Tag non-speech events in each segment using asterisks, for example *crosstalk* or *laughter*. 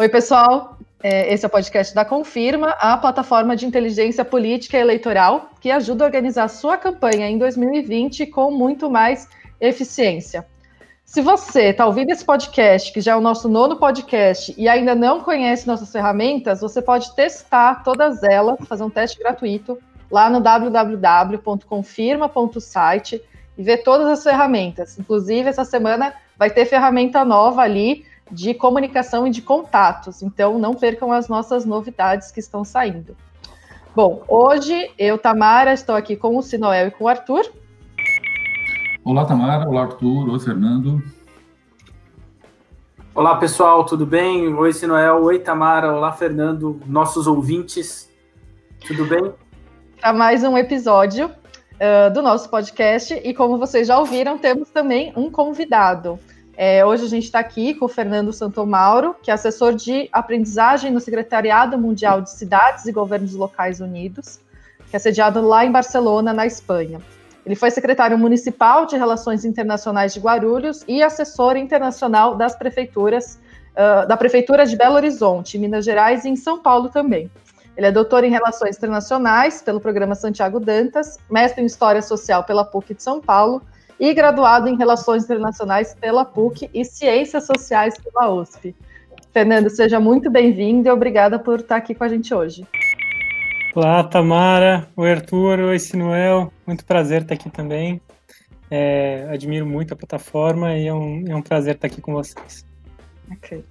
Oi, pessoal. É, esse é o podcast da Confirma, a plataforma de inteligência política e eleitoral que ajuda a organizar sua campanha em 2020 com muito mais eficiência. Se você está ouvindo esse podcast, que já é o nosso nono podcast, e ainda não conhece nossas ferramentas, você pode testar todas elas, fazer um teste gratuito lá no www.confirma.site e ver todas as ferramentas. Inclusive, essa semana vai ter ferramenta nova ali de comunicação e de contatos. Então, não percam as nossas novidades que estão saindo. Bom, hoje eu, Tamara, estou aqui com o Sinoel e com o Arthur. Olá, Tamara. Olá, Arthur. Oi, Fernando. Olá, pessoal, tudo bem? Oi, Sinoel. Oi, Tamara. Olá, Fernando. Nossos ouvintes. Tudo bem? Para mais um episódio uh, do nosso podcast. E como vocês já ouviram, temos também um convidado. É, hoje a gente está aqui com o Fernando Santomauro, que é assessor de aprendizagem no Secretariado Mundial de Cidades e Governos Locais Unidos, que é sediado lá em Barcelona, na Espanha. Ele foi secretário municipal de Relações Internacionais de Guarulhos e assessor internacional das prefeituras, uh, da Prefeitura de Belo Horizonte, Minas Gerais e em São Paulo também. Ele é doutor em Relações Internacionais pelo programa Santiago Dantas, mestre em História Social pela PUC de São Paulo e graduado em Relações Internacionais pela PUC e Ciências Sociais pela USP. Fernando, seja muito bem-vindo e obrigada por estar aqui com a gente hoje. Olá, Tamara. Oi, Arthur. Oi, Sinuel. Muito prazer estar aqui também. É, admiro muito a plataforma e é um, é um prazer estar aqui com vocês. Ok.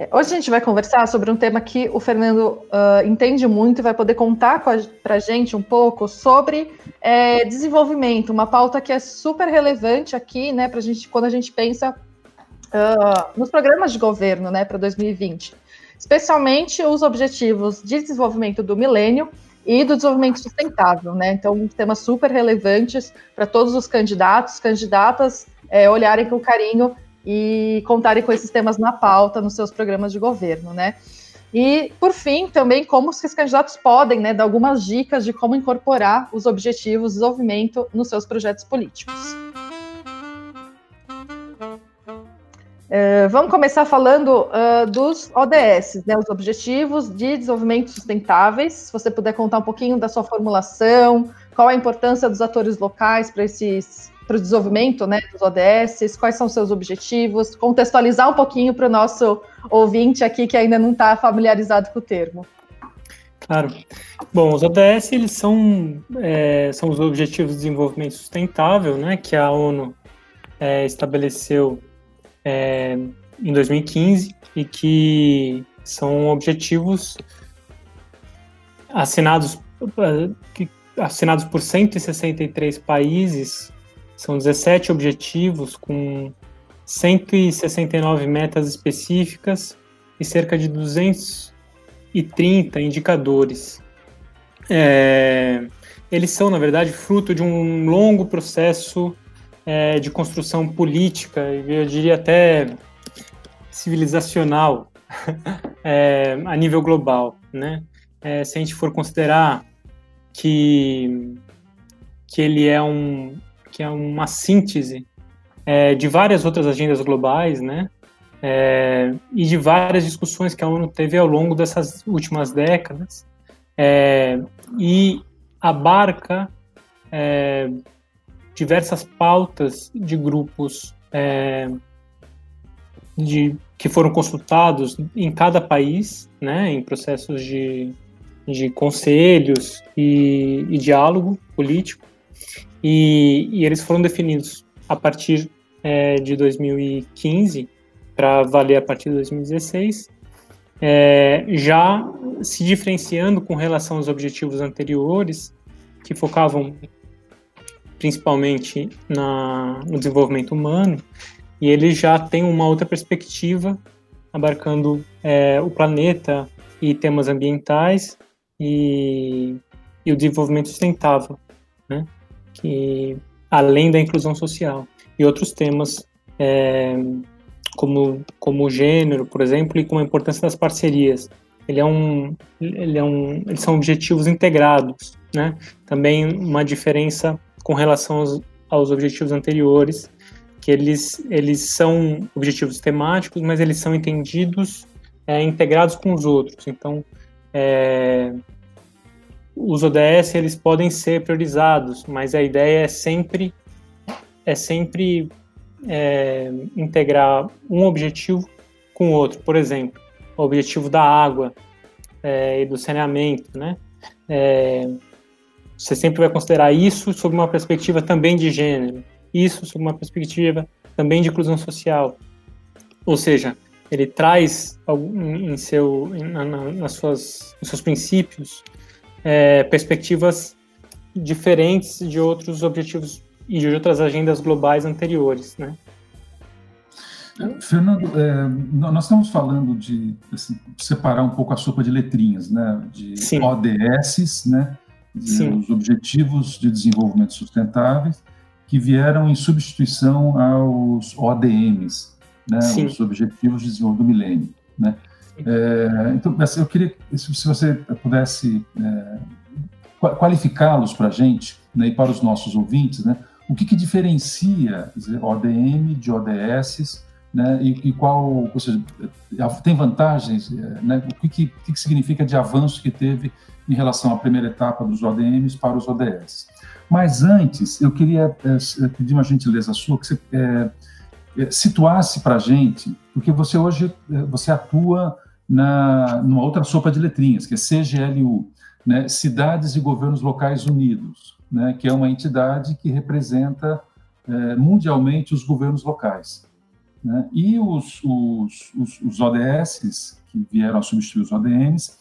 É, hoje a gente vai conversar sobre um tema que o Fernando uh, entende muito e vai poder contar para a gente um pouco sobre é, desenvolvimento, uma pauta que é super relevante aqui, né, para gente quando a gente pensa uh, nos programas de governo, né, para 2020, especialmente os objetivos de desenvolvimento do milênio e do desenvolvimento sustentável, né? Então, temas super relevantes para todos os candidatos, candidatas é, olharem com carinho e contarem com esses temas na pauta nos seus programas de governo, né? E, por fim, também como os candidatos podem né, dar algumas dicas de como incorporar os objetivos de desenvolvimento nos seus projetos políticos. Uh, vamos começar falando uh, dos ODS, né, os Objetivos de Desenvolvimento Sustentáveis. Se você puder contar um pouquinho da sua formulação, qual a importância dos atores locais para esses para o desenvolvimento né, dos ODS, quais são seus objetivos, contextualizar um pouquinho para o nosso ouvinte aqui que ainda não está familiarizado com o termo. Claro. Bom, os ODS eles são, é, são os Objetivos de Desenvolvimento Sustentável, né, que a ONU é, estabeleceu é, em 2015 e que são objetivos assinados, assinados por 163 países são 17 objetivos com 169 metas específicas e cerca de 230 indicadores. É, eles são, na verdade, fruto de um longo processo é, de construção política, eu diria até civilizacional, *laughs* é, a nível global. Né? É, se a gente for considerar que, que ele é um, que é uma síntese é, de várias outras agendas globais, né? É, e de várias discussões que a ONU teve ao longo dessas últimas décadas, é, e abarca é, diversas pautas de grupos é, de, que foram consultados em cada país, né, em processos de, de conselhos e, e diálogo político, e, e eles foram definidos a partir é, de 2015 para valer a partir de 2016, é, já se diferenciando com relação aos objetivos anteriores, que focavam principalmente na, no desenvolvimento humano, e ele já tem uma outra perspectiva, abarcando é, o planeta e temas ambientais e, e o desenvolvimento sustentável? Que além da inclusão social e outros temas é, como como o gênero, por exemplo, e como a importância das parcerias. Ele é um, ele é um, eles são objetivos integrados, né? Também uma diferença com relação aos, aos objetivos anteriores, que eles eles são objetivos temáticos, mas eles são entendidos é, integrados com os outros. Então, é, os ODS eles podem ser priorizados, mas a ideia é sempre é sempre é, integrar um objetivo com o outro. Por exemplo, o objetivo da água é, e do saneamento, né? É, você sempre vai considerar isso sob uma perspectiva também de gênero, isso sob uma perspectiva também de inclusão social. Ou seja, ele traz em seu, na, nas suas, nos seus princípios é, perspectivas diferentes de outros objetivos e de outras agendas globais anteriores, né? Fernando, é, nós estamos falando de assim, separar um pouco a sopa de letrinhas, né? De Sim. ODS, né? De Sim. os Objetivos de Desenvolvimento Sustentáveis, que vieram em substituição aos ODMs, né? Os Objetivos de Desenvolvimento do Milênio, né? É, então, eu queria, se você pudesse é, qualificá-los para a gente né, e para os nossos ouvintes, né? O que, que diferencia ODM de ODS né, e, e, qual, ou seja, tem vantagens, é, né, o que, que, que, significa de avanço que teve em relação à primeira etapa dos ODMs para os ODS. Mas antes, eu queria é, pedir uma gentileza sua, que você é, é situasse para a gente, porque você hoje é, você atua na, numa outra sopa de letrinhas, que é CGLU, né, Cidades e Governos Locais Unidos, né, que é uma entidade que representa é, mundialmente os governos locais. Né? E os, os, os, os ODS, que vieram a substituir os ODMs,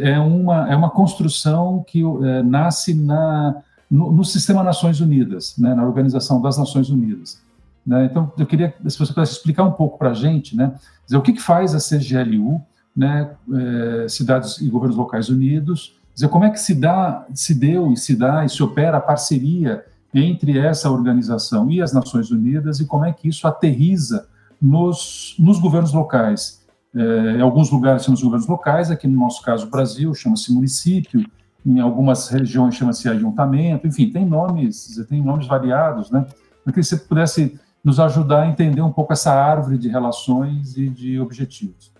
é uma, é uma construção que nasce na, no, no, Sistema Nações Unidas, né? na Organização das Nações Unidas. Né? Então, eu queria, se você pudesse explicar um pouco para a gente, né? dizer, o que, que faz a CGLU, né? É, Cidades e Governos Locais Unidos, dizer, como é que se dá, se deu e se dá e se opera a parceria entre essa organização e as Nações Unidas e como é que isso aterriza nos, nos governos locais. É, em alguns lugares chamam-se governos locais, aqui no nosso caso, Brasil, chama-se município, em algumas regiões chama-se ajuntamento, enfim, tem nomes, tem nomes variados, né? Eu queria que você pudesse nos ajudar a entender um pouco essa árvore de relações e de objetivos.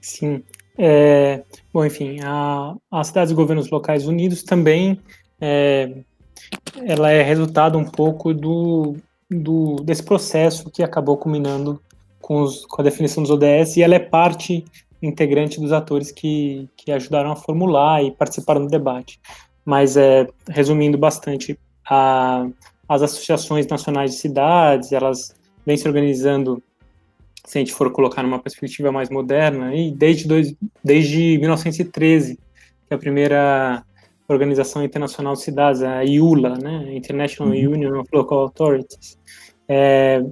Sim. É, bom, enfim, a, as cidades e governos locais unidos também é, ela é resultado um pouco do, do, desse processo que acabou culminando com, os, com, a definição dos ODS e ela é parte integrante dos atores que, que ajudaram a formular e participaram do debate. Mas, é, resumindo bastante, a, as associações nacionais de cidades, elas vêm se organizando, se a gente for colocar numa perspectiva mais moderna, e desde, dois, desde 1913, que é a primeira Organização Internacional de Cidades, a IULA, né, International uhum. Union of Local Authorities, é,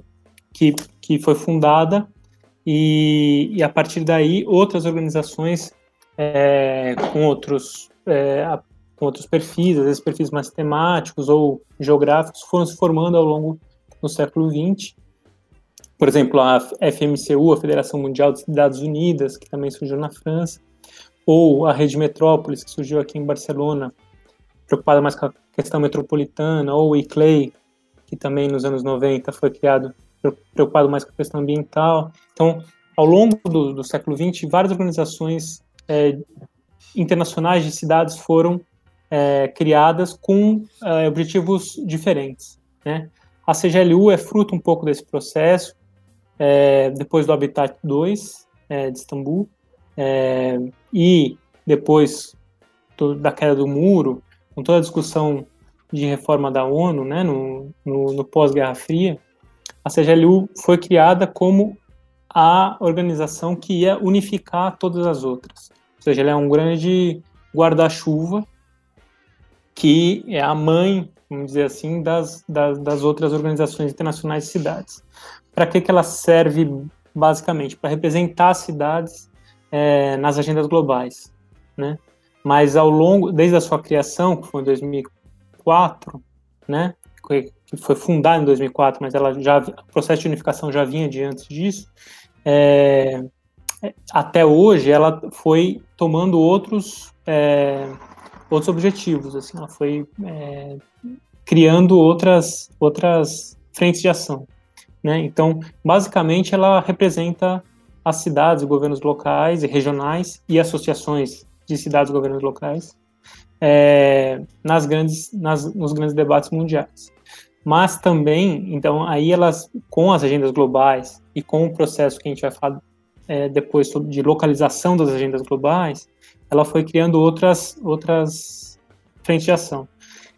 que, que foi fundada e, e, a partir daí outras organizações é, com outros é, com outros perfis, às vezes perfis mais temáticos ou geográficos, foram se formando ao longo do século XX. Por exemplo, a FMCU, a Federação Mundial de Cidades Unidas, que também surgiu na França, ou a Rede Metrópolis, que surgiu aqui em Barcelona, preocupada mais com a questão metropolitana, ou o ICLEI, que também nos anos 90 foi criado preocupado mais com a questão ambiental. Então, ao longo do, do século XX, várias organizações é, internacionais de cidades foram é, criadas com é, objetivos diferentes. Né? A CGLU é fruto um pouco desse processo, é, depois do Habitat 2 é, de Istambul, é, e depois do, da queda do muro, com toda a discussão de reforma da ONU, né, no, no, no pós-Guerra Fria, a CGLU foi criada como a organização que ia unificar todas as outras. Ou seja, ela é um grande guarda-chuva que é a mãe, vamos dizer assim, das, das, das outras organizações internacionais de cidades. Para que, que ela serve, basicamente? Para representar as cidades é, nas agendas globais, né? Mas ao longo, desde a sua criação, que foi em 2004, né? Que foi fundada em 2004, mas ela já, o processo de unificação já vinha de antes disso. É, até hoje, ela foi tomando outros é, outros objetivos, assim, ela foi é, criando outras outras frentes de ação, né? Então, basicamente, ela representa as cidades, governos locais e regionais e associações de cidades e governos locais é, nas grandes, nas, nos grandes debates mundiais. Mas também, então, aí elas, com as agendas globais e com o processo que a gente vai falar é, depois de localização das agendas globais, ela foi criando outras, outras frentes de ação.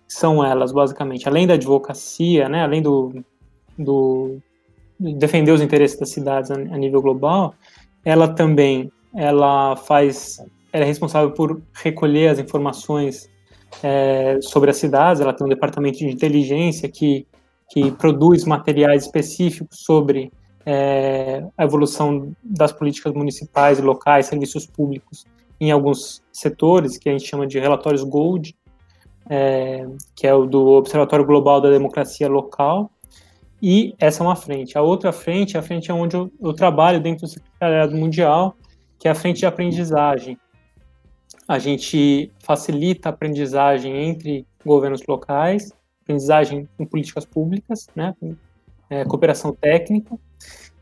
São elas, basicamente, além da advocacia, né, além do, do defender os interesses das cidades a, a nível global, ela também ela faz ela é responsável por recolher as informações é, sobre as cidades. Ela tem um departamento de inteligência que, que produz materiais específicos sobre é, a evolução das políticas municipais e locais, serviços públicos em alguns setores, que a gente chama de relatórios Gold, é, que é o do Observatório Global da Democracia Local. E essa é uma frente. A outra frente é a frente onde eu, eu trabalho dentro do Secretariado Mundial, que é a frente de aprendizagem, a gente facilita a aprendizagem entre governos locais, aprendizagem em políticas públicas, né, é, cooperação técnica,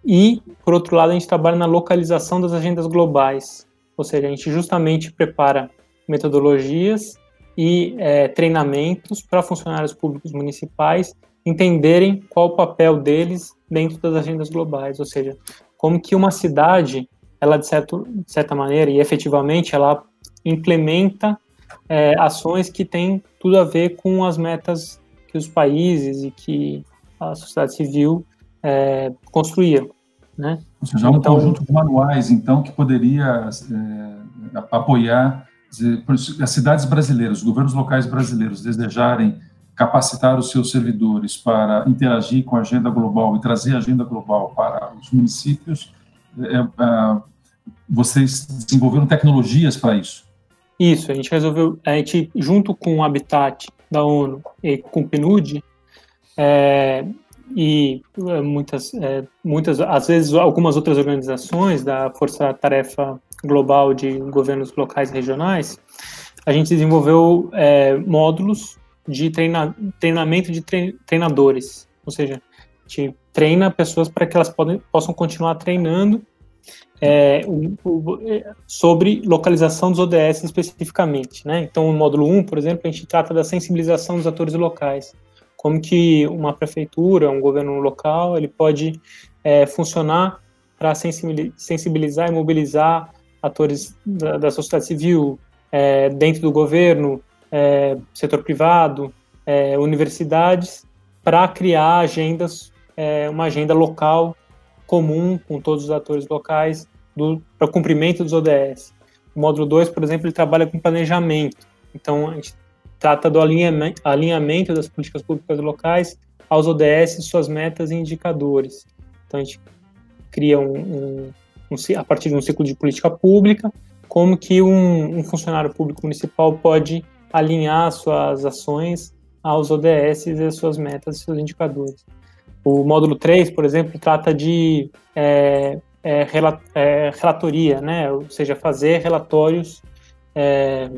e, por outro lado, a gente trabalha na localização das agendas globais, ou seja, a gente justamente prepara metodologias e é, treinamentos para funcionários públicos municipais entenderem qual o papel deles dentro das agendas globais, ou seja, como que uma cidade, ela de, certo, de certa maneira e efetivamente, ela implementa é, ações que têm tudo a ver com as metas que os países e que a sociedade civil é, construía. Né? Ou seja, há um então, conjunto de manuais, então, que poderia é, apoiar dizer, as cidades brasileiras, os governos locais brasileiros desejarem capacitar os seus servidores para interagir com a agenda global e trazer a agenda global para os municípios, é, é, vocês desenvolveram tecnologias para isso? Isso, a gente resolveu, a gente, junto com o Habitat da ONU e com o PNUD, é, e é, muitas, é, muitas, às vezes, algumas outras organizações da Força Tarefa Global de Governos Locais e Regionais, a gente desenvolveu é, módulos de treina, treinamento de treinadores, ou seja, a gente treina pessoas para que elas podem, possam continuar treinando é, o, o, é, sobre localização dos ODS especificamente. Né? Então, no módulo 1, por exemplo, a gente trata da sensibilização dos atores locais. Como que uma prefeitura, um governo local, ele pode é, funcionar para sensibilizar e mobilizar atores da, da sociedade civil, é, dentro do governo, é, setor privado, é, universidades, para criar agendas, uma agenda local comum com todos os atores locais para o cumprimento dos ODS. O módulo 2, por exemplo, ele trabalha com planejamento. Então, a gente trata do alinhamento, das políticas públicas locais aos ODS, suas metas e indicadores. Então, a gente cria um, um, um, a partir de um ciclo de política pública, como que um, um funcionário público municipal pode alinhar suas ações aos ODS e suas metas e seus indicadores. O módulo 3, por exemplo, trata de é, é, é, relatoria, né? ou seja, fazer relatórios é,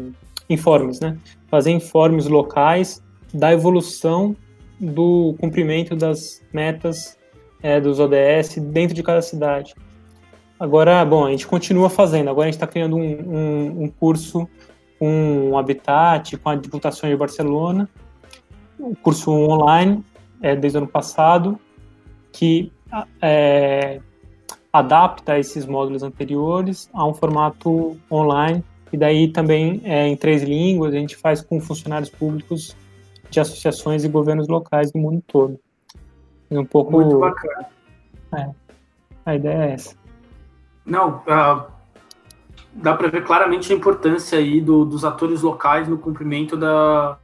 informes, né? fazer informes locais da evolução do cumprimento das metas é, dos ODS dentro de cada cidade. Agora, bom, a gente continua fazendo, agora a gente está criando um, um, um curso com um Habitat, com a Diputação de Barcelona, um curso online, é, desde o ano passado, que é, adapta esses módulos anteriores a um formato online, e daí também é, em três línguas, a gente faz com funcionários públicos de associações e governos locais do mundo todo. É um pouco. Muito bacana. É, a ideia é essa. Não, uh, dá para ver claramente a importância aí do, dos atores locais no cumprimento da,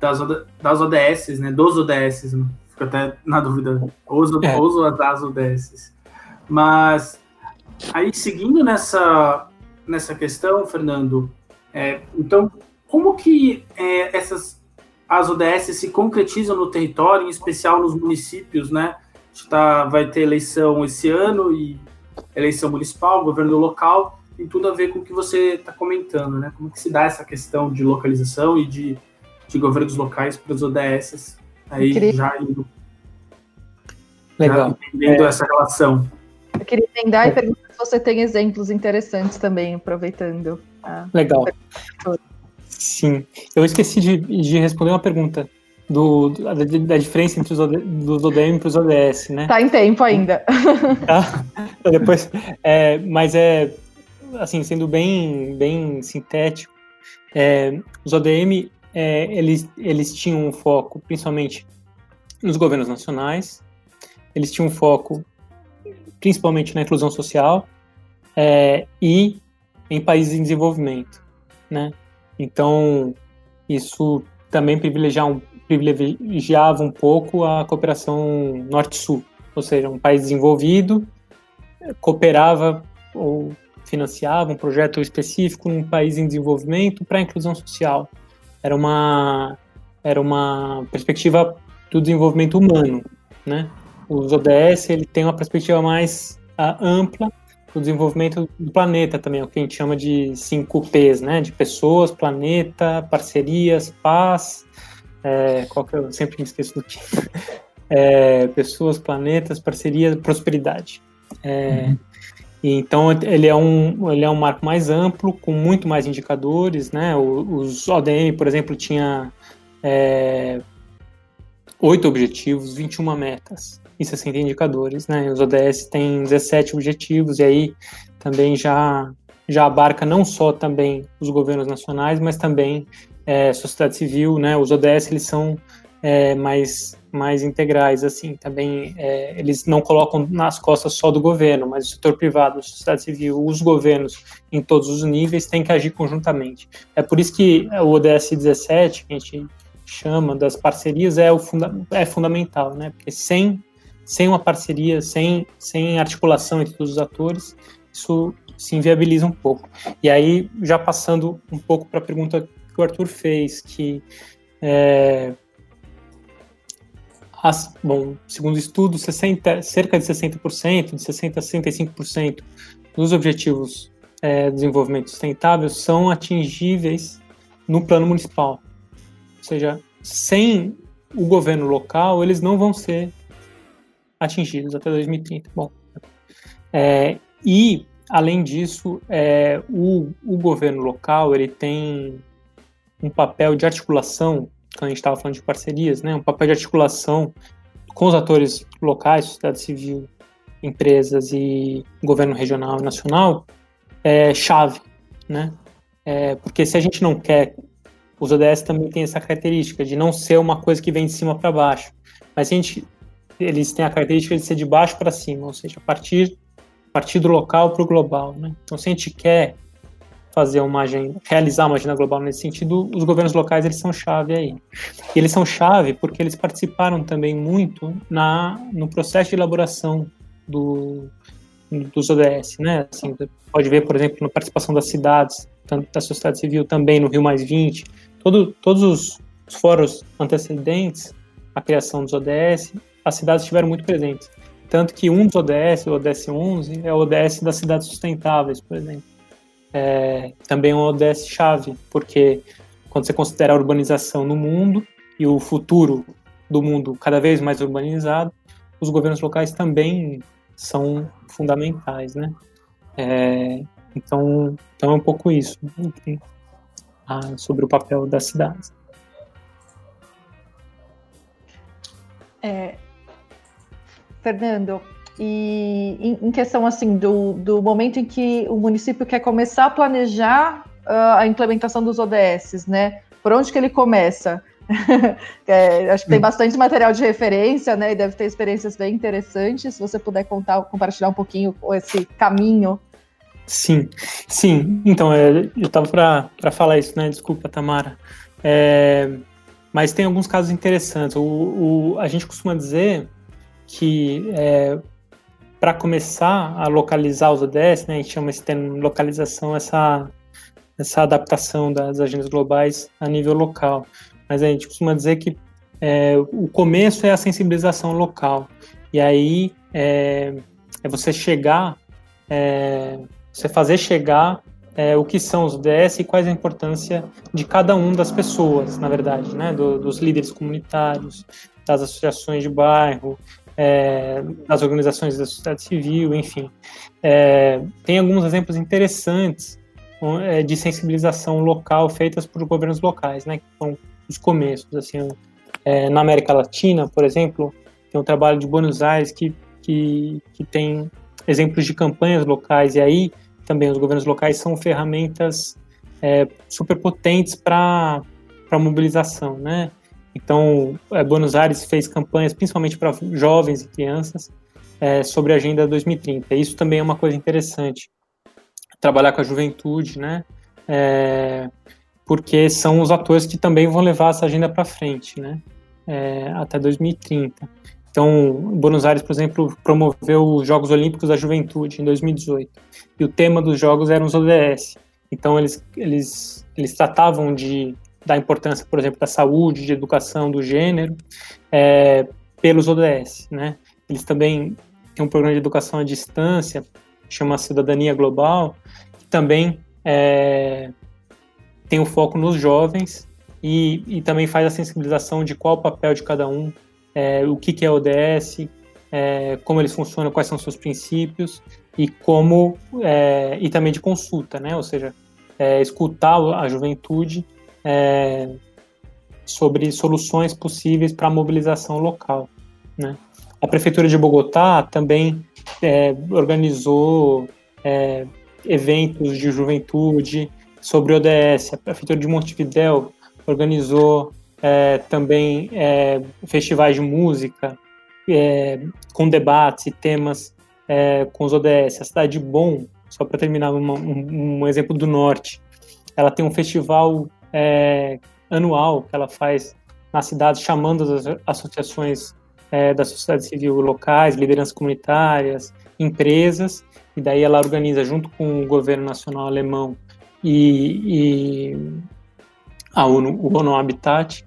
das, das ODS, né? Dos ODS, né? Fico até na dúvida. Uso, é. uso as ODS. Mas aí seguindo nessa, nessa questão, Fernando, é, então como que é, essas as ODS se concretizam no território, em especial nos municípios, né? Tá, vai ter eleição esse ano e eleição municipal, governo local, tem tudo a ver com o que você está comentando, né? Como que se dá essa questão de localização e de, de governos locais para os ODS Aí queria... já indo. Legal. Já entendendo é... essa relação. Eu queria emendar é. e perguntar você tem exemplos interessantes também, aproveitando. Legal. Sim. Eu esqueci de, de responder uma pergunta do, da, da, diferença entre os dos ODM e os ODS, né? Tá em tempo ainda. *laughs* Tá? Então, depois, é, mas é assim, sendo bem, bem sintético, é, os ODM é, eles, eles tinham um foco principalmente nos governos nacionais, eles tinham um foco principalmente na inclusão social é, e em países em desenvolvimento, né? Então, isso também privilegiava um, privilegiava um pouco a cooperação norte-sul, ou seja, um país desenvolvido cooperava ou financiava um projeto específico num país em desenvolvimento para a inclusão social. Era uma era uma perspectiva do desenvolvimento humano, né? Os ODS ele tem uma perspectiva mais uh, ampla do desenvolvimento do planeta também, o que a gente chama de 5 P's, né? De pessoas, planeta, parcerias, paz, é, qual que eu sempre me esqueço do que. *laughs* É, pessoas, planetas, parcerias, prosperidade. É, uhum. Então ele é um ele é um marco mais amplo com muito mais indicadores, né? Os ODM, por exemplo, tinha é, oito objetivos, 21 metas e 60 indicadores, né? Os ODS têm 17 objetivos e aí também já já abarca não só também os governos nacionais, mas também é, sociedade civil, né? Os ODS eles são é, mais mais integrais, assim, também é, eles não colocam nas costas só do governo, mas o setor privado, a sociedade civil, os governos em todos os níveis têm que agir conjuntamente. É por isso que o ODS 17, que a gente chama das parcerias, é, o funda é fundamental, né? Porque sem, sem uma parceria, sem, sem articulação entre todos os atores, isso se inviabiliza um pouco. E aí, já passando um pouco para a pergunta que o Arthur fez, que é, as, bom, segundo estudos, 60, cerca de 60%, de 60% a 65% dos objetivos é, de desenvolvimento sustentável são atingíveis no plano municipal. Ou seja, sem o governo local, eles não vão ser atingidos até 2030. Bom, é, e, além disso, é, o, o governo local ele tem um papel de articulação quando a gente estava falando de parcerias, né, um papel de articulação com os atores locais, sociedade civil, empresas e governo regional e nacional, é chave, né? É, porque se a gente não quer, os ODS também têm essa característica de não ser uma coisa que vem de cima para baixo, mas a gente, eles têm a característica de ser de baixo para cima, ou seja, a partir, a partir do local para o global, né? Então, se a gente quer fazer uma agenda, realizar uma agenda global nesse sentido, os governos locais eles são chave aí. E eles são chave porque eles participaram também muito na no processo de elaboração do dos ODS, né? Assim, pode ver, por exemplo, na participação das cidades, tanto da sociedade civil também no Rio Mais 20, todo, todos os, fóruns antecedentes à criação dos ODS, as cidades estiveram muito presentes. Tanto que um dos ODS, o ODS 11, é o ODS das cidades sustentáveis, por exemplo é, também é um ODS-chave, porque quando você considera a urbanização no mundo e o futuro do mundo cada vez mais urbanizado, os governos locais também são fundamentais, né? É, então, então é um pouco isso ah, sobre o papel das cidades. É, Fernando, e em, questão assim do, do momento em que o município quer começar a planejar uh, a implementação dos ODS, né? Por onde que ele começa? *laughs* é, acho que tem bastante material de referência, né? E deve ter experiências bem interessantes. Se você puder contar, compartilhar um pouquinho esse caminho. Sim, sim. Então, é, eu estava para falar isso, né? Desculpa, Tamara. É, mas tem alguns casos interessantes. O, o, a gente costuma dizer que é, para começar a localizar os ODS, né, a gente chama esse termo localização, essa, essa adaptação das agendas globais a nível local. Mas a gente costuma dizer que é, o começo é a sensibilização local. E aí é, é você chegar, é, você fazer chegar é, o que são os ODS e quais a importância de cada um das pessoas, na verdade, né, Do, dos líderes comunitários, das associações de bairro, é, organizações da sociedade civil, enfim. É, tem alguns exemplos interessantes é, de sensibilização local feitas por governos locais, né, que são os começos. Assim, é, na América Latina, por exemplo, tem um trabalho de Buenos Aires que, que, que tem exemplos de campanhas locais, e aí também os governos locais são ferramentas é, super potentes para mobilização, né? Então, é, Buenos Aires fez campanhas, principalmente para jovens e crianças, é, sobre a Agenda 2030. Isso também é uma coisa interessante, trabalhar com a juventude, né? É, porque são os atores que também vão levar essa agenda para frente, né? É, até 2030. Então, Buenos Aires, por exemplo, promoveu os Jogos Olímpicos da Juventude em 2018. E o tema dos jogos eram os ODS. Então, eles, eles, eles tratavam de da importância, por exemplo, da saúde, de educação, do gênero, é, pelos ODS, né? Eles também têm um programa de educação à distância, chama Cidadania Global, que também é, tem o um foco nos jovens e, e, também faz a sensibilização de qual o papel de cada um, é, o que, que é ODS, é, como eles funcionam, quais são seus princípios e como é, e também de consulta, né? Ou seja, é, escutar a juventude é, sobre soluções possíveis para a mobilização local. Né? A Prefeitura de Bogotá também é, organizou é, eventos de juventude sobre ODS. A Prefeitura de Montevidéu organizou é, também é, festivais de música é, com debates e temas com os ODS. A cidade de Bom, só para terminar uma, um, um exemplo do norte, ela tem um festival é, anual que ela faz na cidade, chamando as associações é, da sociedade civil locais, lideranças comunitárias, empresas, e daí ela organiza junto com o governo nacional alemão e, e a ONU, o ONU Habitat,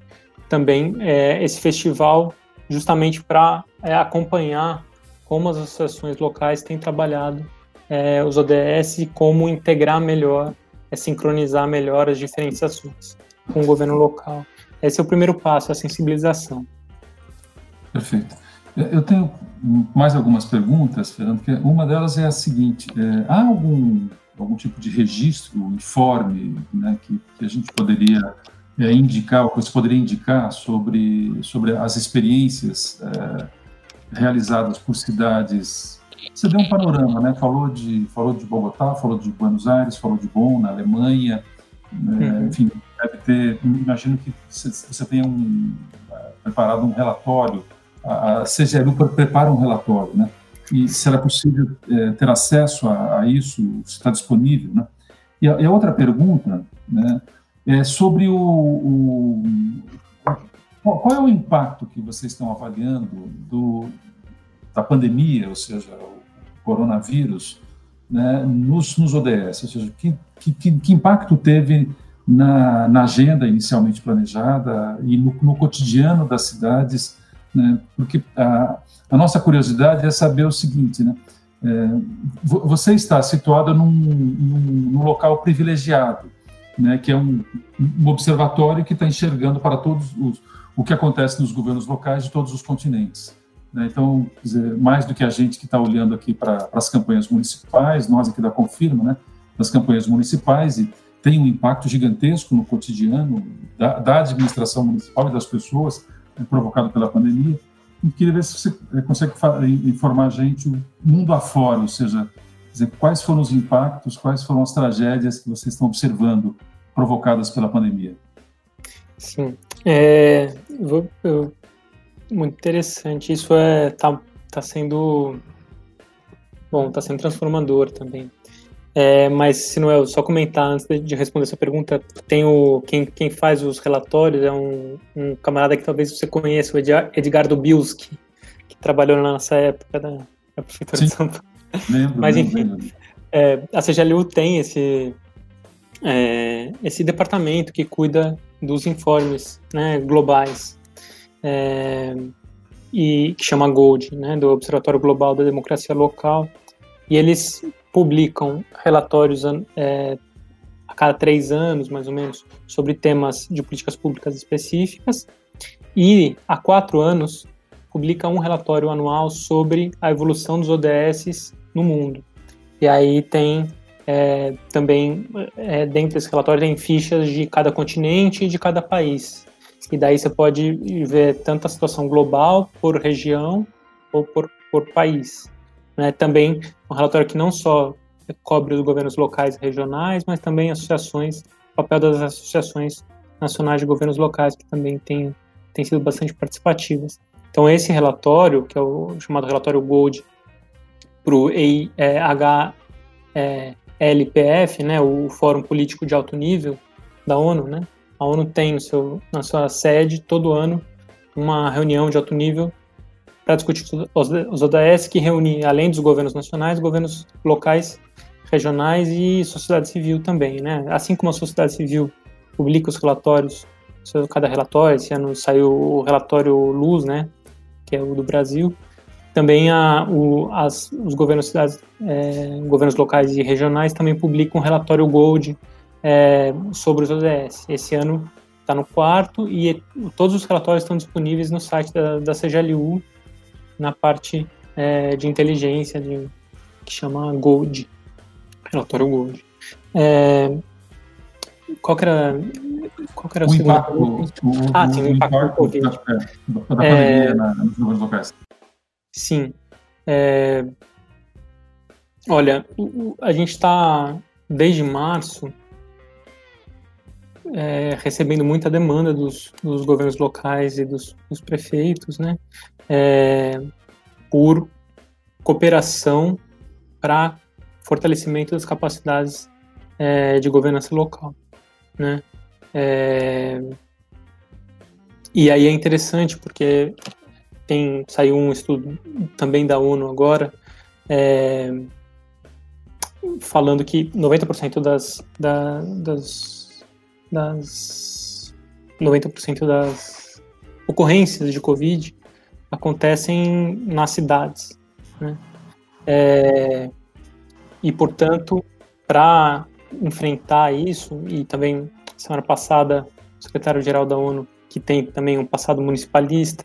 também é, esse festival justamente para é, acompanhar como as associações locais têm trabalhado é, os ODS e como integrar melhor é sincronizar melhor as diferentes ações com o governo local. Esse é o primeiro passo, a sensibilização. Perfeito. Eu tenho mais algumas perguntas, Fernando, que uma delas é a seguinte, é, há algum, algum tipo de registro, informe, né, que, que a gente poderia é, indicar, ou que você poderia indicar sobre, sobre as experiências é, realizadas por cidades você deu um panorama, né? Falou de, falou de Bogotá, falou de Buenos Aires, falou de Bonn, na Alemanha, né? uhum. enfim, deve ter, imagino que você tenha um, uh, preparado um relatório, a, a CGLU prepara um relatório, né? E será possível é, ter acesso a, a isso, se está disponível, né? E a, e a, outra pergunta, né, é sobre o, o qual é o impacto que vocês estão avaliando do, da pandemia, ou seja, o coronavírus, né, nos, nos ODS? Ou seja, que, que, que impacto teve na, na, agenda inicialmente planejada e no, no cotidiano das cidades? Né, porque a, a, nossa curiosidade é saber o seguinte, né? É, você está situado num, num, num local privilegiado, né, que é um, um observatório que está enxergando para todos os, o que acontece nos governos locais de todos os continentes. Né? Então, dizer, mais do que a gente que está olhando aqui para as campanhas municipais, nós aqui da Confirma, né, das campanhas municipais, e tem um impacto gigantesco no cotidiano da, da administração municipal e das pessoas, né, provocado pela pandemia. E queria ver se você eh, consegue informar a gente o mundo afora, ou seja, dizer, quais foram os impactos, quais foram as tragédias que vocês estão observando provocadas pela pandemia. Sim. É, vou, eu muito interessante. Isso é tá, tá sendo bom, tá sendo transformador também. É, mas se não é só comentar antes de responder essa pergunta, tem o quem, quem faz os relatórios é um, um camarada que talvez você conheça, o Edgardo Bilski, que trabalhou na nossa época da, da prefeitura Sim. de São Paulo. Lembro, mas enfim, é, a CGLU tem esse é, esse departamento que cuida dos informes né, globais é, e que chama Gold, né, do Observatório Global da Democracia Local, e eles publicam relatórios é, a cada três anos, mais ou menos, sobre temas de políticas públicas específicas, e há quatro anos publica um relatório anual sobre a evolução dos ODS no mundo. E aí tem é, também, é, dentro desse relatório, tem fichas de cada continente e de cada país. E daí você pode ver tanto a situação global, por região ou por, por país. Né? Também um relatório que não só cobre os governos locais e regionais, mas também associações, o papel das associações nacionais de governos locais, que também tem, tem sido bastante participativas. Então, esse relatório, que é o chamado relatório Gold, para o HLPF, né, o Fórum Político de Alto Nível da ONU, né, a ONU tem no seu, na sua sede, todo ano, uma reunião de alto nível para discutir os ODS, que reúne, além dos governos nacionais, governos locais, regionais e sociedade civil também. Né? Assim como a sociedade civil publica os relatórios, cada relatório, esse ano saiu o relatório Luz, né, que é o do Brasil, também a, o, as, os governos, cidades, é, governos locais e regionais também publicam um relatório Gold é, sobre os ODS. Esse ano está no quarto e todos os relatórios estão disponíveis no site da, da CGLU, na parte é, de inteligência, de, que chama Gold, relatório Gold. É, qual que era, qual que era o, o? Impacto, o, ah, sim, o impacto, impacto do Covid. Da, da é, na, nos locais. Sim. É, olha, a gente está, desde março, é, recebendo muita demanda dos, dos, governos locais e dos, dos prefeitos, né, é, por cooperação para fortalecimento das capacidades é, de governança local, né. É, e aí é interessante porque tem saiu um estudo também da ONU agora é, falando que 90% das, da, das, das 90% das ocorrências de Covid acontecem nas cidades, né? É, e portanto, para enfrentar isso e também semana passada o secretário-geral da ONU que tem também um passado municipalista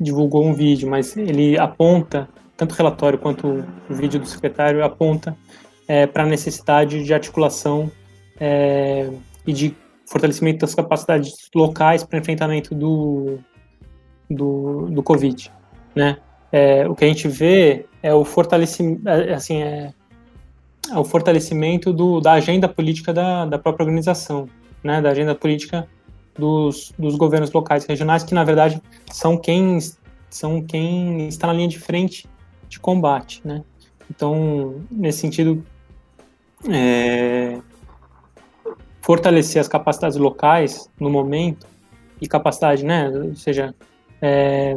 divulgou um vídeo, mas ele aponta, tanto o relatório quanto o vídeo do secretário, aponta é, para a necessidade de articulação é, e de fortalecimento das capacidades locais para enfrentamento do, do, do Covid, né? É, o que a gente vê é o fortalecimento, é, assim, é, é, o fortalecimento do, da agenda política da, da própria organização, né? Da agenda política dos, dos governos locais e regionais, que na verdade são quem, são quem está na linha de frente de combate, né? Então, nesse sentido, é, fortalecer as capacidades locais no momento e capacidade, né, ou seja, é,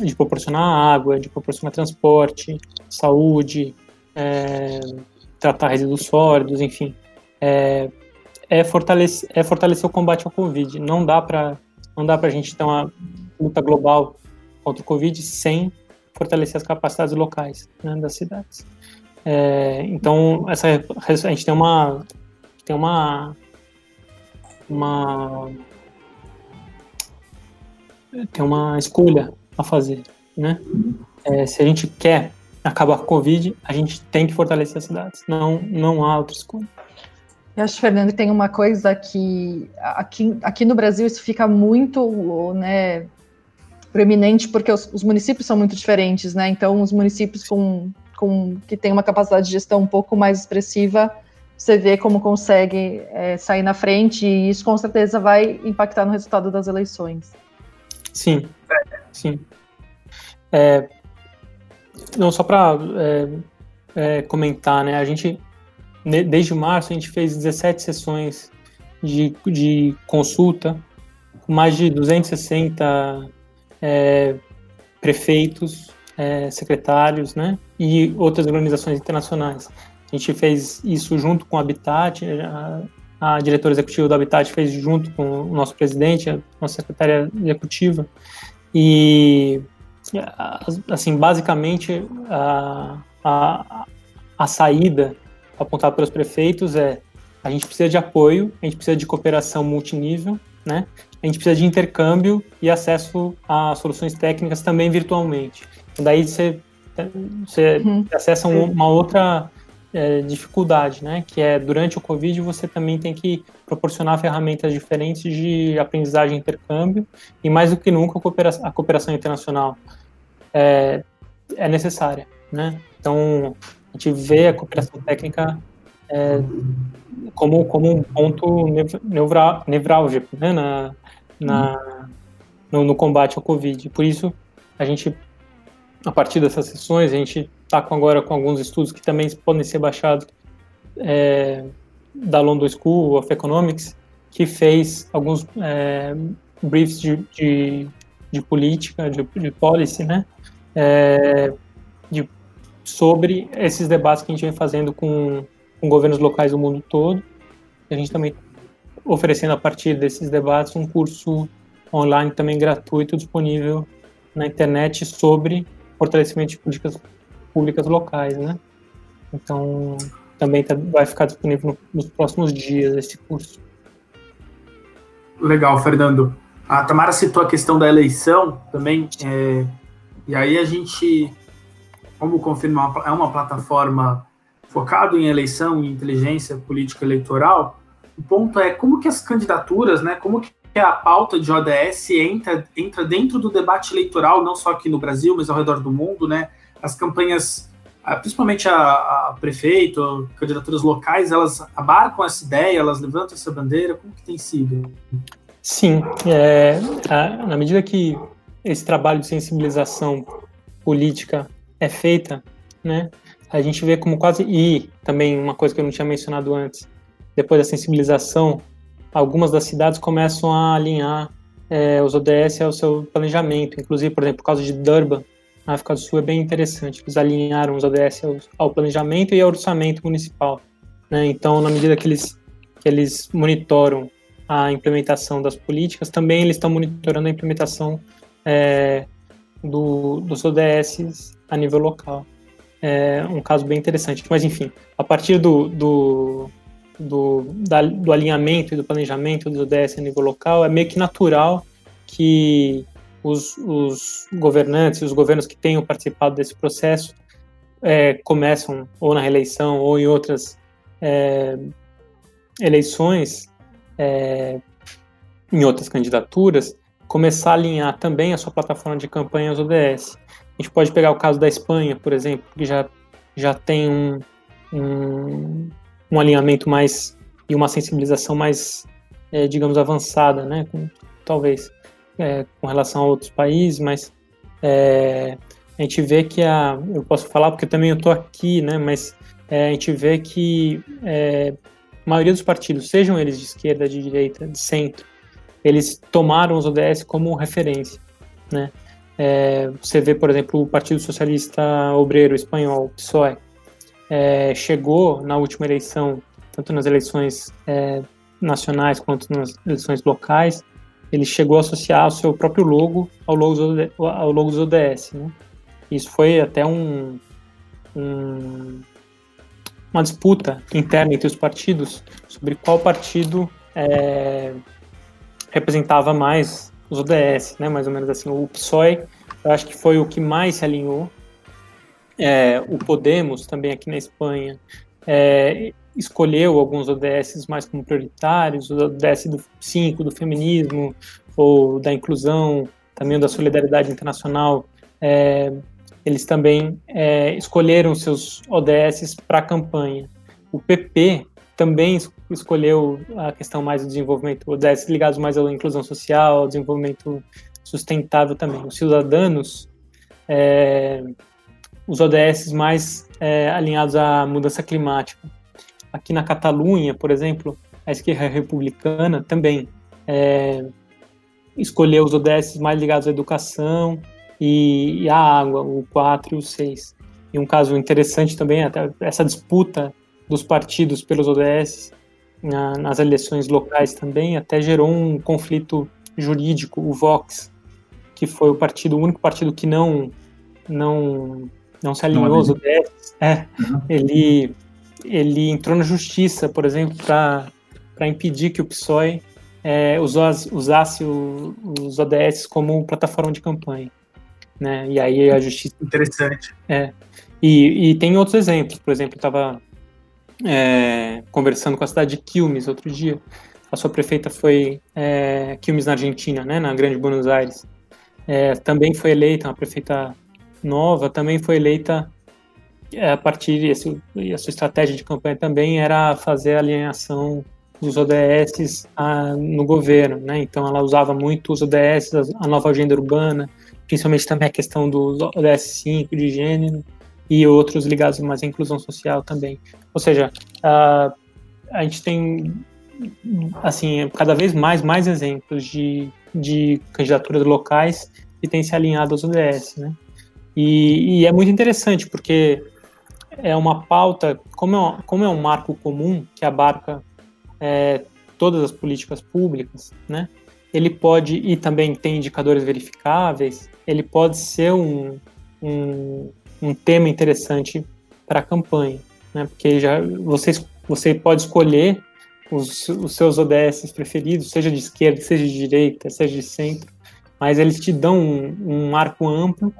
de proporcionar água, de proporcionar transporte, saúde, é, tratar resíduos sólidos, enfim, é, é fortalecer, é fortalecer o combate ao Covid. Não dá para não dá para a gente ter uma luta global contra o Covid sem fortalecer as capacidades locais né, das cidades. É, então essa a gente tem uma tem uma uma tem uma escolha a fazer, né? É, se a gente quer acabar com o Covid, a gente tem que fortalecer as cidades. Não não há outra escolha. Eu acho, Fernando, que tem uma coisa que aqui, aqui no Brasil isso fica muito né, proeminente porque os, os, municípios são muito diferentes, né? Então, os municípios com, com que têm uma capacidade de gestão um pouco mais expressiva, você vê como consegue é, sair na frente e isso com certeza vai impactar no resultado das eleições. Sim, sim. É, não só para é, é, comentar, né? A gente desde março a gente fez 17 sessões de, de consulta com mais de 260 é, prefeitos, é, secretários, né, e outras organizações internacionais. A gente fez isso junto com o Habitat, a, a diretora executiva do Habitat fez junto com o nosso presidente, a nossa secretária executiva, e assim, basicamente a, a, a saída apontado pelos prefeitos é a gente precisa de apoio, a gente precisa de cooperação multinível, né? a gente precisa de intercâmbio e acesso a soluções técnicas também virtualmente. Daí você, você uhum. acessa uma outra é, dificuldade, né? Que é durante o Covid você também tem que proporcionar ferramentas diferentes de aprendizagem e intercâmbio e mais do que nunca a cooperação, a cooperação internacional é, é necessária, né? Então a gente vê a cooperação técnica é, como, como um ponto nevrálgico né, na, na, no, no, combate ao Covid. Por isso, a gente, a partir dessas sessões, a gente está agora com alguns estudos que também podem ser baixados é, da London School of Economics, que fez alguns é, briefs de, de, de política, de, de policy, né, é, de, sobre esses debates que a gente vem fazendo com com governos locais do mundo todo. A gente também oferecendo a partir desses debates um curso online também gratuito disponível na internet sobre fortalecimento de políticas públicas locais, né? Então também tá, vai ficar disponível no, nos próximos dias esse curso. Legal, Fernando. A Tamara citou a questão da eleição também, é, e aí a gente, como confirma, é uma plataforma focado em eleição e inteligência política eleitoral, o ponto é como que as candidaturas, né, como que a pauta de ODS entra, entra dentro do debate eleitoral, não só aqui no Brasil, mas ao redor do mundo, né? As campanhas, ah, principalmente a, a prefeito, candidaturas locais, elas abarcam essa ideia, elas levantam essa bandeira, como que tem sido? Sim, é, a, na medida que esse trabalho de sensibilização política é feita, né, a gente vê como quase. E também uma coisa que eu não tinha mencionado antes, depois da sensibilização, algumas das cidades começam a alinhar é, os ODS ao seu planejamento. Inclusive, por exemplo, por causa de Durban, na África do Sul, é bem interessante. Eles alinharam os ODS ao, ao planejamento e ao orçamento municipal. Né? Então, na medida que eles, que eles monitoram a implementação das políticas, também eles estão monitorando a implementação é, do, dos ODS a nível local é um caso bem interessante. Mas, enfim, a partir do, do, do, da, do alinhamento e do planejamento do ODS a nível local, é meio que natural que os, os governantes, os governos que tenham participado desse processo, é, começam, ou na reeleição, ou em outras é, eleições, é, em outras candidaturas, começar a alinhar também a sua plataforma de campanha aos ODS. A gente pode pegar o caso da Espanha, por exemplo, que já, já tem um, um, um alinhamento mais e uma sensibilização mais, é, digamos, avançada, né? Com, talvez é, com relação a outros países, mas é, a gente vê que a, eu posso falar porque também eu estou aqui, né? Mas é, a gente vê que é, a maioria dos partidos, sejam eles de esquerda, de direita, de centro, eles tomaram os ODS como referência, né? É, você vê, por exemplo, o Partido Socialista Obreiro Espanhol, PSOE, é, chegou na última eleição, tanto nas eleições é, nacionais quanto nas eleições locais, ele chegou a associar o seu próprio logo ao logo, ao logo dos ODS. Né? Isso foi até um, um, uma disputa interna entre os partidos sobre qual partido é, representava mais os ODS, né, mais ou menos assim. O PSOE, eu acho que foi o que mais se alinhou. É, o Podemos, também aqui na Espanha, é, escolheu alguns ODS mais como prioritários, o ODS do 5, do feminismo, ou da inclusão, também da solidariedade internacional. É, eles também é, escolheram seus ODS para a campanha. O PP também escolheu a questão mais do desenvolvimento, ODS ligados mais à inclusão social, ao desenvolvimento sustentável também. Os cidadãos, é, os ODS mais é, alinhados à mudança climática. Aqui na Catalunha, por exemplo, a esquerda republicana também é, escolheu os ODS mais ligados à educação e, e à água, o 4 e o 6. E um caso interessante também, até essa disputa dos partidos pelos ODS na, nas eleições locais também até gerou um conflito jurídico, o Vox, que foi o partido, o único partido que não não não se alinhou aos ODS, é, uhum. ele ele entrou na justiça, por exemplo, para impedir que o PSOE é, é, usasse, usasse o, os ODS como plataforma de campanha. Né? E aí a justiça. Interessante. É. E, e tem outros exemplos. Por exemplo, eu estava é, conversando com a cidade de Quilmes outro dia. A sua prefeita foi é, Quilmes, na Argentina, né, na Grande Buenos Aires. É, também foi eleita, uma prefeita nova, também foi eleita é, a partir, e a sua estratégia de campanha também era fazer a alinhação dos ODS a, no governo, né? Então ela usava muito os ODS, a nova agenda urbana, principalmente também a questão do ODS 5 de gênero e outros ligados mais à inclusão social também. Ou seja, a, a gente tem assim cada vez mais mais exemplos de, de candidaturas locais que têm se alinhado aos ODS, né? E, e é muito interessante porque é uma pauta, como é, um, como é um marco comum que abarca é, todas as políticas públicas, né? Ele pode, e também tem indicadores verificáveis, ele pode ser um, um, um tema interessante para a campanha, né? Porque já você, você pode escolher os, os seus ODS preferidos, seja de esquerda, seja de direita, seja de centro, mas eles te dão um, um marco amplo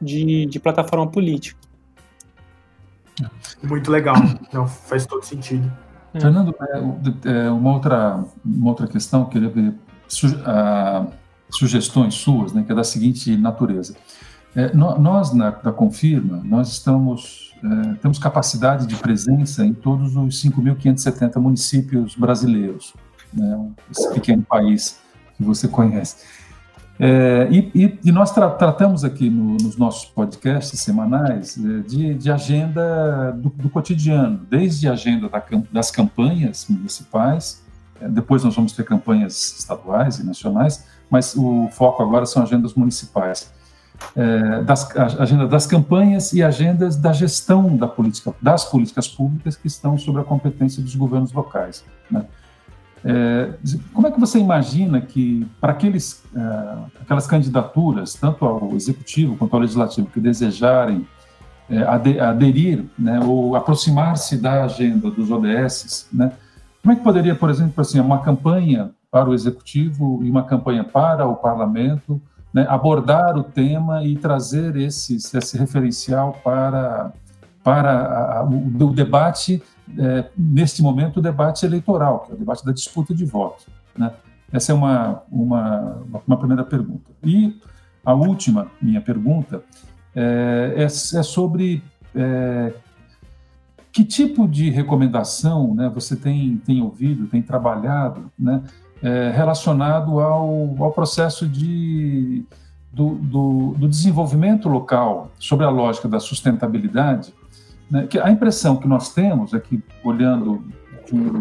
de, de plataforma política. Muito legal, então, faz todo sentido. É. Fernando, é, é, uma, outra, uma outra questão, eu queria ver su, a, sugestões suas, né, que é da seguinte natureza. É, nós, na, da Confirma, nós estamos, é, temos capacidade de presença em todos os 5.570 municípios brasileiros, né, esse pequeno país que você conhece. É, e, e, e, nós tra tratamos aqui no, nos nossos podcasts semanais é, de, de, agenda do, do, cotidiano, desde a agenda da, das campanhas municipais, é, depois nós vamos ter campanhas estaduais e nacionais, mas o foco agora são agendas municipais. É, das, a agenda das campanhas e agendas da gestão da política, das políticas públicas que estão sob a competência dos governos locais. Né? É, como é que você imagina que, para aqueles, é, aquelas candidaturas, tanto ao executivo quanto ao legislativo, que desejarem é, aderir né, ou aproximar-se da agenda dos ODS, né, como é que poderia, por exemplo, assim, uma campanha para o executivo e uma campanha para o parlamento né, abordar o tema e trazer esse, esse referencial para, para a, o, o debate é, neste momento, o debate eleitoral, que é o debate da disputa de votos. Né? Essa é uma, uma, uma primeira pergunta. E a última minha pergunta é, é, é sobre é, que tipo de recomendação né, você tem, tem ouvido, tem trabalhado né, é, relacionado ao, ao processo de, do, do, do desenvolvimento local, sobre a lógica da sustentabilidade, né, que a impressão que nós temos é que, olhando de um,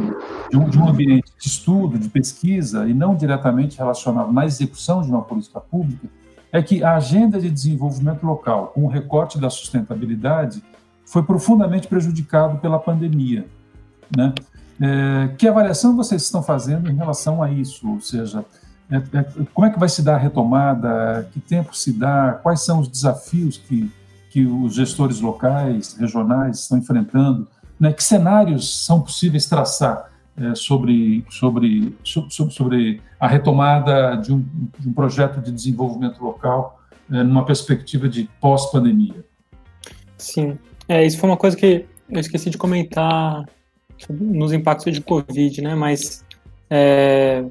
de, um, de um, ambiente de estudo, de pesquisa, e não diretamente relacionado na execução de uma política pública, é que a agenda de desenvolvimento local, com o recorte da sustentabilidade, foi profundamente prejudicado pela pandemia. Né? É, que avaliação vocês estão fazendo em relação a isso? Ou seja, é, é, como é que vai se dar a retomada? Que tempo se dá? Quais são os desafios que que os gestores locais, regionais estão enfrentando, né? que cenários são possíveis traçar é, sobre, sobre, sobre, sobre a retomada de um, de um projeto de desenvolvimento local é, numa perspectiva de pós-pandemia. Sim, é, isso foi uma coisa que eu esqueci de comentar nos impactos de Covid, né? Mas é,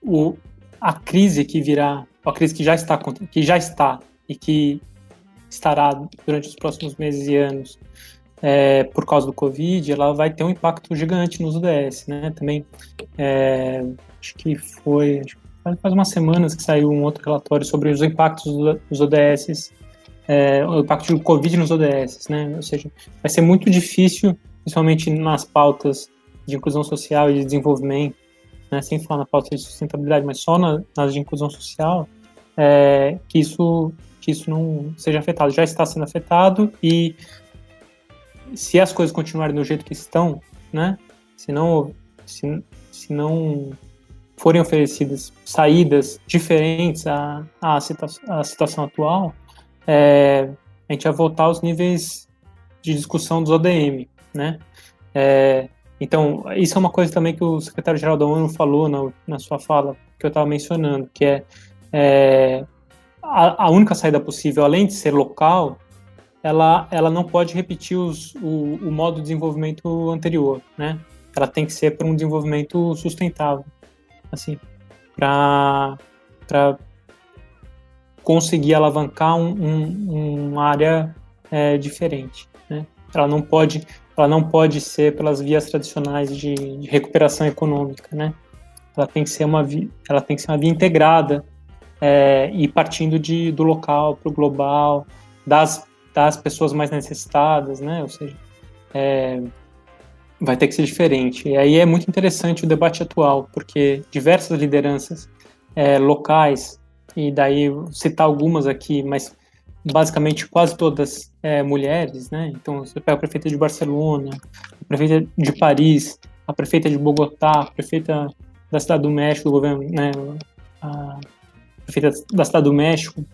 o, a crise que virá, a crise que já está, que já está e que estará durante os próximos meses e anos é, por causa do Covid, ela vai ter um impacto gigante nos ODS, né? Também, é, acho que foi, acho faz umas semanas que saiu um outro relatório sobre os impactos dos ODS, é, o impacto do Covid nos ODS, né? Ou seja, vai ser muito difícil, principalmente nas pautas de inclusão social e de desenvolvimento, né? sem falar na pauta de sustentabilidade, mas só na, nas de inclusão social, é, que isso que isso não seja afetado. Já está sendo afetado e se as coisas continuarem do jeito que estão, né? Se não, se, se não forem oferecidas saídas diferentes à, à, à situação atual, é, a gente vai voltar aos níveis de discussão dos ODM, né? É, Então, isso é uma coisa também que o secretário-geral da ONU falou na, na sua fala, que eu estava mencionando, que é, é a, a, única saída possível, além de ser local, ela, ela não pode repetir os, o, o modo de desenvolvimento anterior, né? Ela tem que ser para um desenvolvimento sustentável, assim, para conseguir alavancar um, um, uma área é, diferente, né? Ela não pode ela não pode ser pelas vias tradicionais de, de recuperação econômica, né? Ela tem que ser uma via, ela tem que ser uma via integrada é, e partindo de, do local para o global, das, das pessoas mais necessitadas, né? Ou seja, é, vai ter que ser diferente. E aí é muito interessante o debate atual, porque diversas lideranças é, locais, e daí citar algumas aqui, mas basicamente quase todas é, mulheres, né? Então você pega a prefeita de Barcelona, a prefeita de Paris, a prefeita de Bogotá, a prefeita da cidade do México, do governo, né? A prefeita da cidade do México,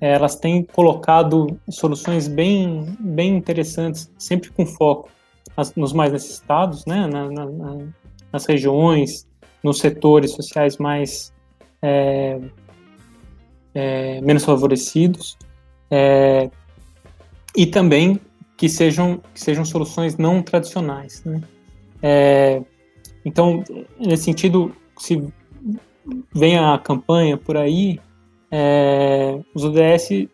é, elas têm colocado soluções bem, bem interessantes, sempre com foco nas, nos mais necessitados, né? Na, na, nas regiões, nos setores sociais mais é, é, menos favorecidos é, e também que sejam, que sejam soluções não tradicionais. Né? É, então, nesse sentido, se vem a campanha por aí, é, os ODS, de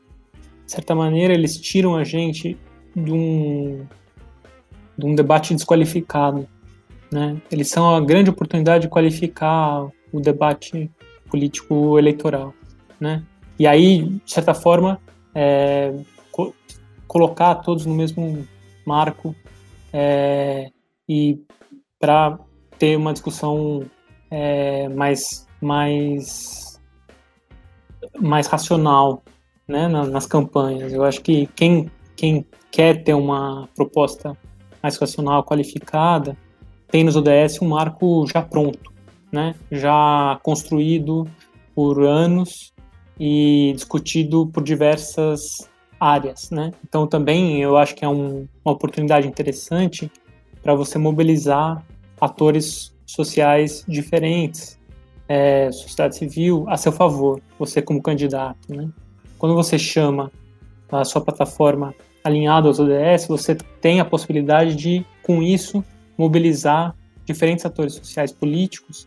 certa maneira, eles tiram a gente de um, de um debate desqualificado. Né? Eles são a grande oportunidade de qualificar o debate político eleitoral. Né? E aí, de certa forma, é, co colocar todos no mesmo marco é, e para ter uma discussão é, mais mais mais racional né, nas campanhas. Eu acho que quem quem quer ter uma proposta mais racional, qualificada, tem nos ODS um marco já pronto, né, já construído por anos e discutido por diversas áreas, né? Então também eu acho que é um, uma oportunidade interessante para você mobilizar atores sociais diferentes, é, sociedade civil a seu favor, você como candidato, né? Quando você chama a sua plataforma alinhada aos ODS, você tem a possibilidade de, com isso, mobilizar diferentes atores sociais políticos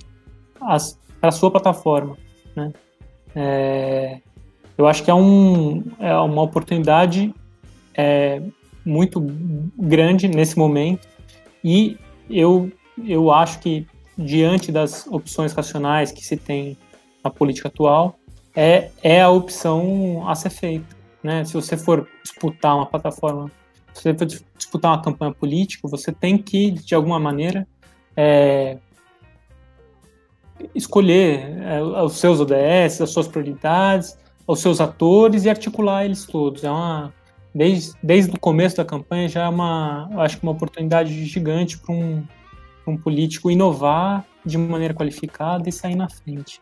para a sua plataforma, né? É, eu acho que é, um, é uma oportunidade é, muito grande nesse momento e eu, eu acho que diante das opções racionais que se tem na política atual, é, é a opção a ser feita. Né? Se você for disputar uma plataforma, se você for disputar uma campanha política, você tem que, de alguma maneira, é, escolher é, os seus ODS, as suas prioridades, os seus atores e articular eles todos. É uma desde, desde o começo da campanha já é uma, acho que uma oportunidade gigante para um, um político inovar de maneira qualificada e sair na frente.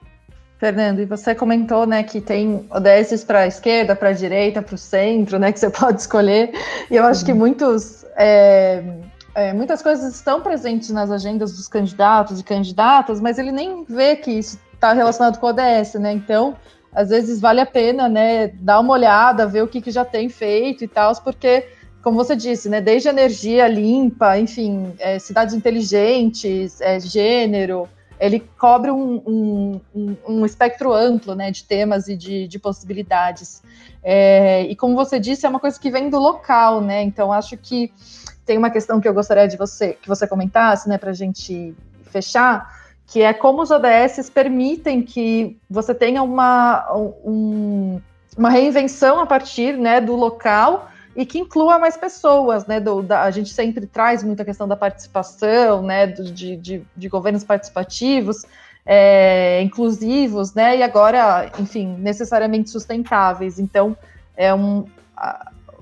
Fernando, e você comentou, né, que tem ODS para a esquerda, para a direita, para o centro, né, que você *laughs* pode escolher. E eu acho que uhum. muitos é, é, muitas coisas estão presentes nas agendas dos candidatos e candidatas, mas ele nem vê que isso está relacionado com o ODS, né? Então, às vezes vale a pena, né, dar uma olhada, ver o que, que já tem feito e tal, porque, como você disse, né, desde energia limpa, enfim, é, cidades inteligentes, é, gênero, ele cobre um, um, um, espectro amplo, né, de temas e de, de possibilidades. É, e como você disse, é uma coisa que vem do local, né? Então acho que tem uma questão que eu gostaria de você que você comentasse, né, para a gente fechar, que é como os ODS permitem que você tenha uma, um, uma reinvenção a partir né, do local e que inclua mais pessoas, né? Do, da, a gente sempre traz muita questão da participação, né? Do, de, de, de, governos participativos, é, inclusivos, né? E agora, enfim, necessariamente sustentáveis. Então, é um,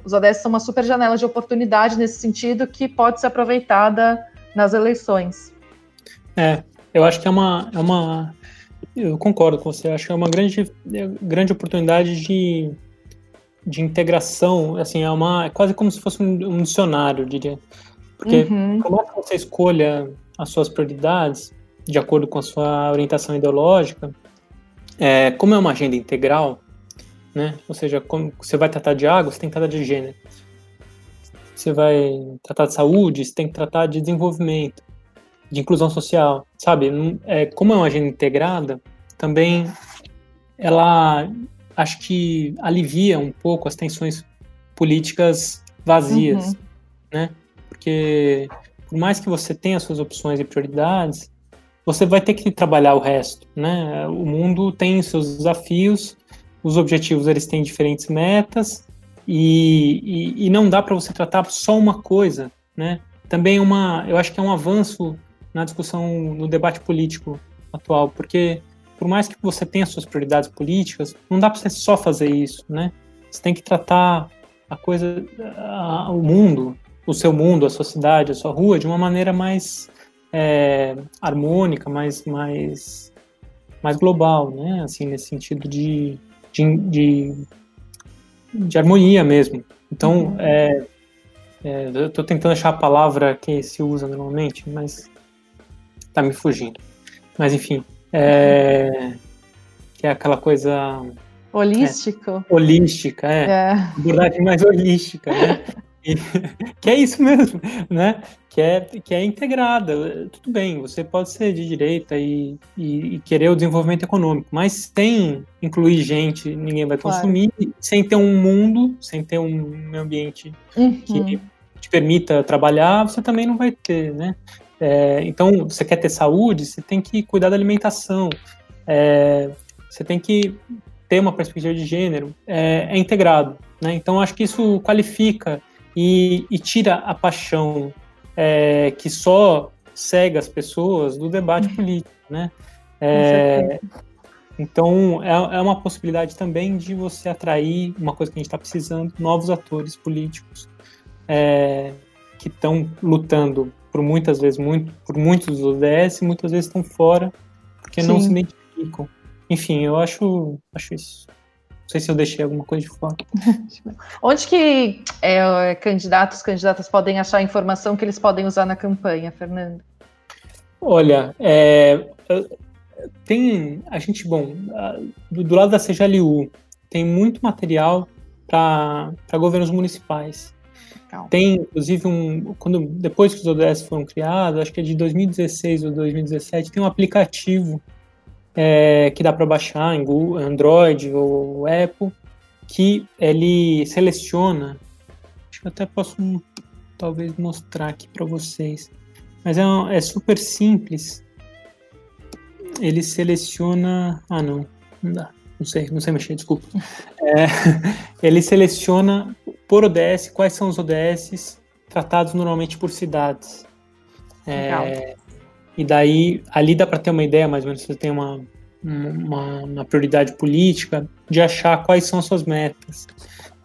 os ODS são uma super janela de oportunidade nesse sentido que pode ser aproveitada nas eleições. É, eu acho que é uma, é uma eu concordo com você, acho que é uma grande, grande oportunidade de, de integração, assim, é uma, é quase como se fosse um, um dicionário, eu diria, Porque uhum. por mais que você escolha as suas prioridades de acordo com a sua orientação ideológica, é, como é uma agenda integral, né? Ou seja, como você vai tratar de água, você tem que tratar de gênero. Você vai tratar de saúde, você tem que tratar de desenvolvimento, de inclusão social, sabe? É, como é uma agenda integrada, também ela acho que alivia um pouco as tensões políticas vazias, uhum. né? Porque por mais que você tenha suas opções e prioridades, você vai ter que trabalhar o resto, né? O mundo tem seus desafios, os objetivos eles têm diferentes metas e, e, e não dá para você tratar só uma coisa, né? Também uma, eu acho que é um avanço na discussão no debate político atual, porque por mais que você tenha suas prioridades políticas, não dá para você só fazer isso, né? Você tem que tratar a coisa, a, o mundo, o seu mundo, a sua cidade, a sua rua, de uma maneira mais é, harmônica, mais, mais, mais global, né? Assim, nesse sentido de, de, de, de harmonia mesmo. Então, uhum. é, é, eu estou tentando achar a palavra que se usa normalmente, mas está me fugindo. Mas, enfim, é, que é aquela coisa. Holístico? É, holística, é. é. Abordagem mais holística, né? E, *laughs* que é isso mesmo, né? Que é, que é integrada. Tudo bem, você pode ser de direita e, e, e querer o desenvolvimento econômico, mas sem incluir gente, ninguém vai consumir, claro. sem ter um mundo, sem ter um ambiente uhum. que te permita trabalhar, você também não vai ter, né? É, então, você quer ter saúde, você tem que cuidar da alimentação, é, você tem que ter uma perspectiva de gênero, é, é integrado. Né? Então, acho que isso qualifica e, e tira a paixão é, que só cega as pessoas do debate político. Né? É, então, é, é uma possibilidade também de você atrair uma coisa que a gente está precisando, novos atores políticos que estão lutando por muitas vezes, muito, por muitos dos ODS, muitas vezes estão fora porque Sim. não se identificam. Enfim, eu acho, acho isso. Não sei se eu deixei alguma coisa de fora. *laughs* Onde que é, candidatos, candidatas podem achar a informação que eles podem usar na campanha, Fernando? Olha, é, tem a gente, bom, do, do lado da CGLU, tem muito material para governos municipais. Tem, inclusive, um. Quando, depois que os ODS foram criados, acho que é de 2016 ou 2017, tem um aplicativo é, que dá para baixar em Google, Android ou Apple, que ele seleciona. Acho que até posso talvez mostrar aqui para vocês. Mas é, é super simples. Ele seleciona. Ah, não, não dá não sei, não sei mexer, desculpa. É, *laughs* ele seleciona por ODS quais são os ODS tratados normalmente por cidades. É, e daí, ali dá para ter uma ideia, mais ou menos, você tem uma, uma, uma, prioridade política de achar quais são as suas metas.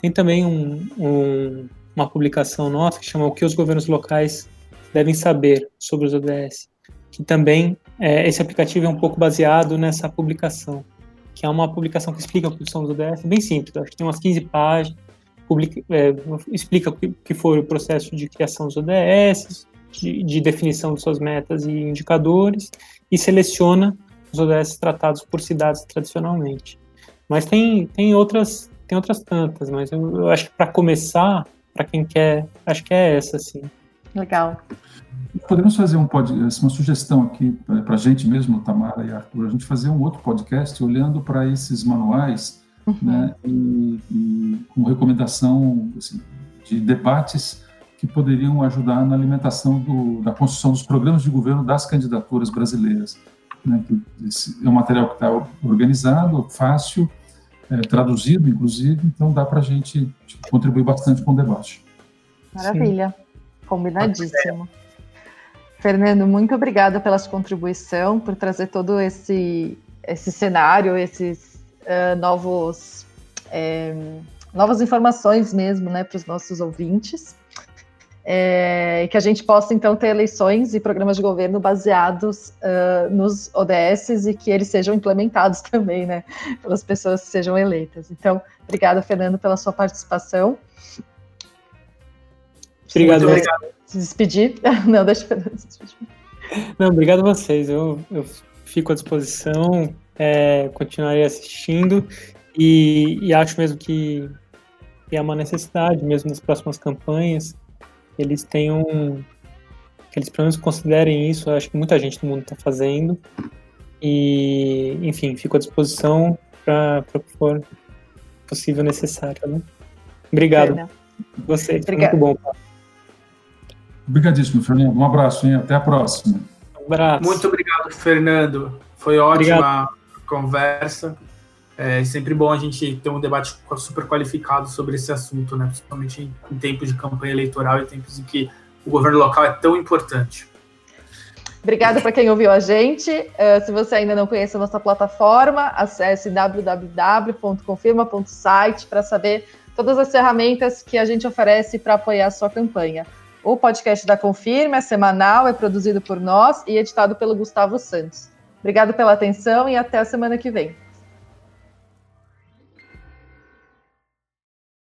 Tem também um, um, uma publicação nossa que chama O que os governos locais devem saber sobre os ODS, que também, é, esse aplicativo é um pouco baseado nessa publicação que é uma publicação que explica o que são os ODS, bem simples, acho que tem umas 15 páginas, publica, é, explica o que, que foi o processo de criação dos ODS, de, de, definição de suas metas e indicadores, e seleciona os ODS tratados por cidades tradicionalmente. Mas tem, tem, outras, tem outras tantas, mas eu, eu acho que para começar, para quem quer, acho que é essa, sim. Legal. Podemos fazer um pod, uma sugestão aqui para a gente mesmo, Tamara e Arthur, a gente fazer um outro podcast olhando para esses manuais uhum. né, e, e, com recomendação assim, de debates que poderiam ajudar na alimentação do, da construção dos programas de governo das candidaturas brasileiras. Né, é um material que está organizado, fácil, é, traduzido, inclusive, então dá para a gente contribuir bastante com o debate. Maravilha, Sim. combinadíssimo. Fernando, muito obrigada pela sua contribuição, por trazer todo esse, esse cenário, esses uh, novos é, novas informações mesmo, né, para os nossos ouvintes. É, que a gente possa então ter eleições e programas de governo baseados uh, nos ODS e que eles sejam implementados *laughs* também, né, pelas pessoas que sejam eleitas. Então, obrigada, Fernando, pela sua participação. Obrigado. Muito obrigado. Se despedir. *laughs* Não, deixa eu *laughs* despedir. Não, obrigado a vocês. Eu, eu fico à disposição, é, continuarei assistindo e, e, acho mesmo que, que, é uma necessidade, mesmo nas próximas campanhas, eles tenham. que eles pelo menos considerem isso. Acho que muita gente no mundo está fazendo. E, enfim, fico à disposição para o que for possível necessário. Né? Obrigado. Você, Vocês, muito bom. Obrigadíssimo, Fernando. Um abraço, hein? Até a próxima. Um abraço. Muito obrigado, Fernando. Foi ótima obrigado. Conversa. É sempre bom a gente ter um debate super qualificado sobre esse assunto, né? principalmente em tempos de campanha eleitoral e tempos em que o governo local é tão importante. Obrigada para quem ouviu a gente. Uh, se você ainda não conhece a nossa plataforma, acesse www.confirma.site para saber todas as ferramentas que a gente oferece para apoiar a sua campanha. O podcast da Confirma é semanal, é produzido por nós e editado pelo Gustavo Santos. Obrigado pela atenção e até a semana que vem.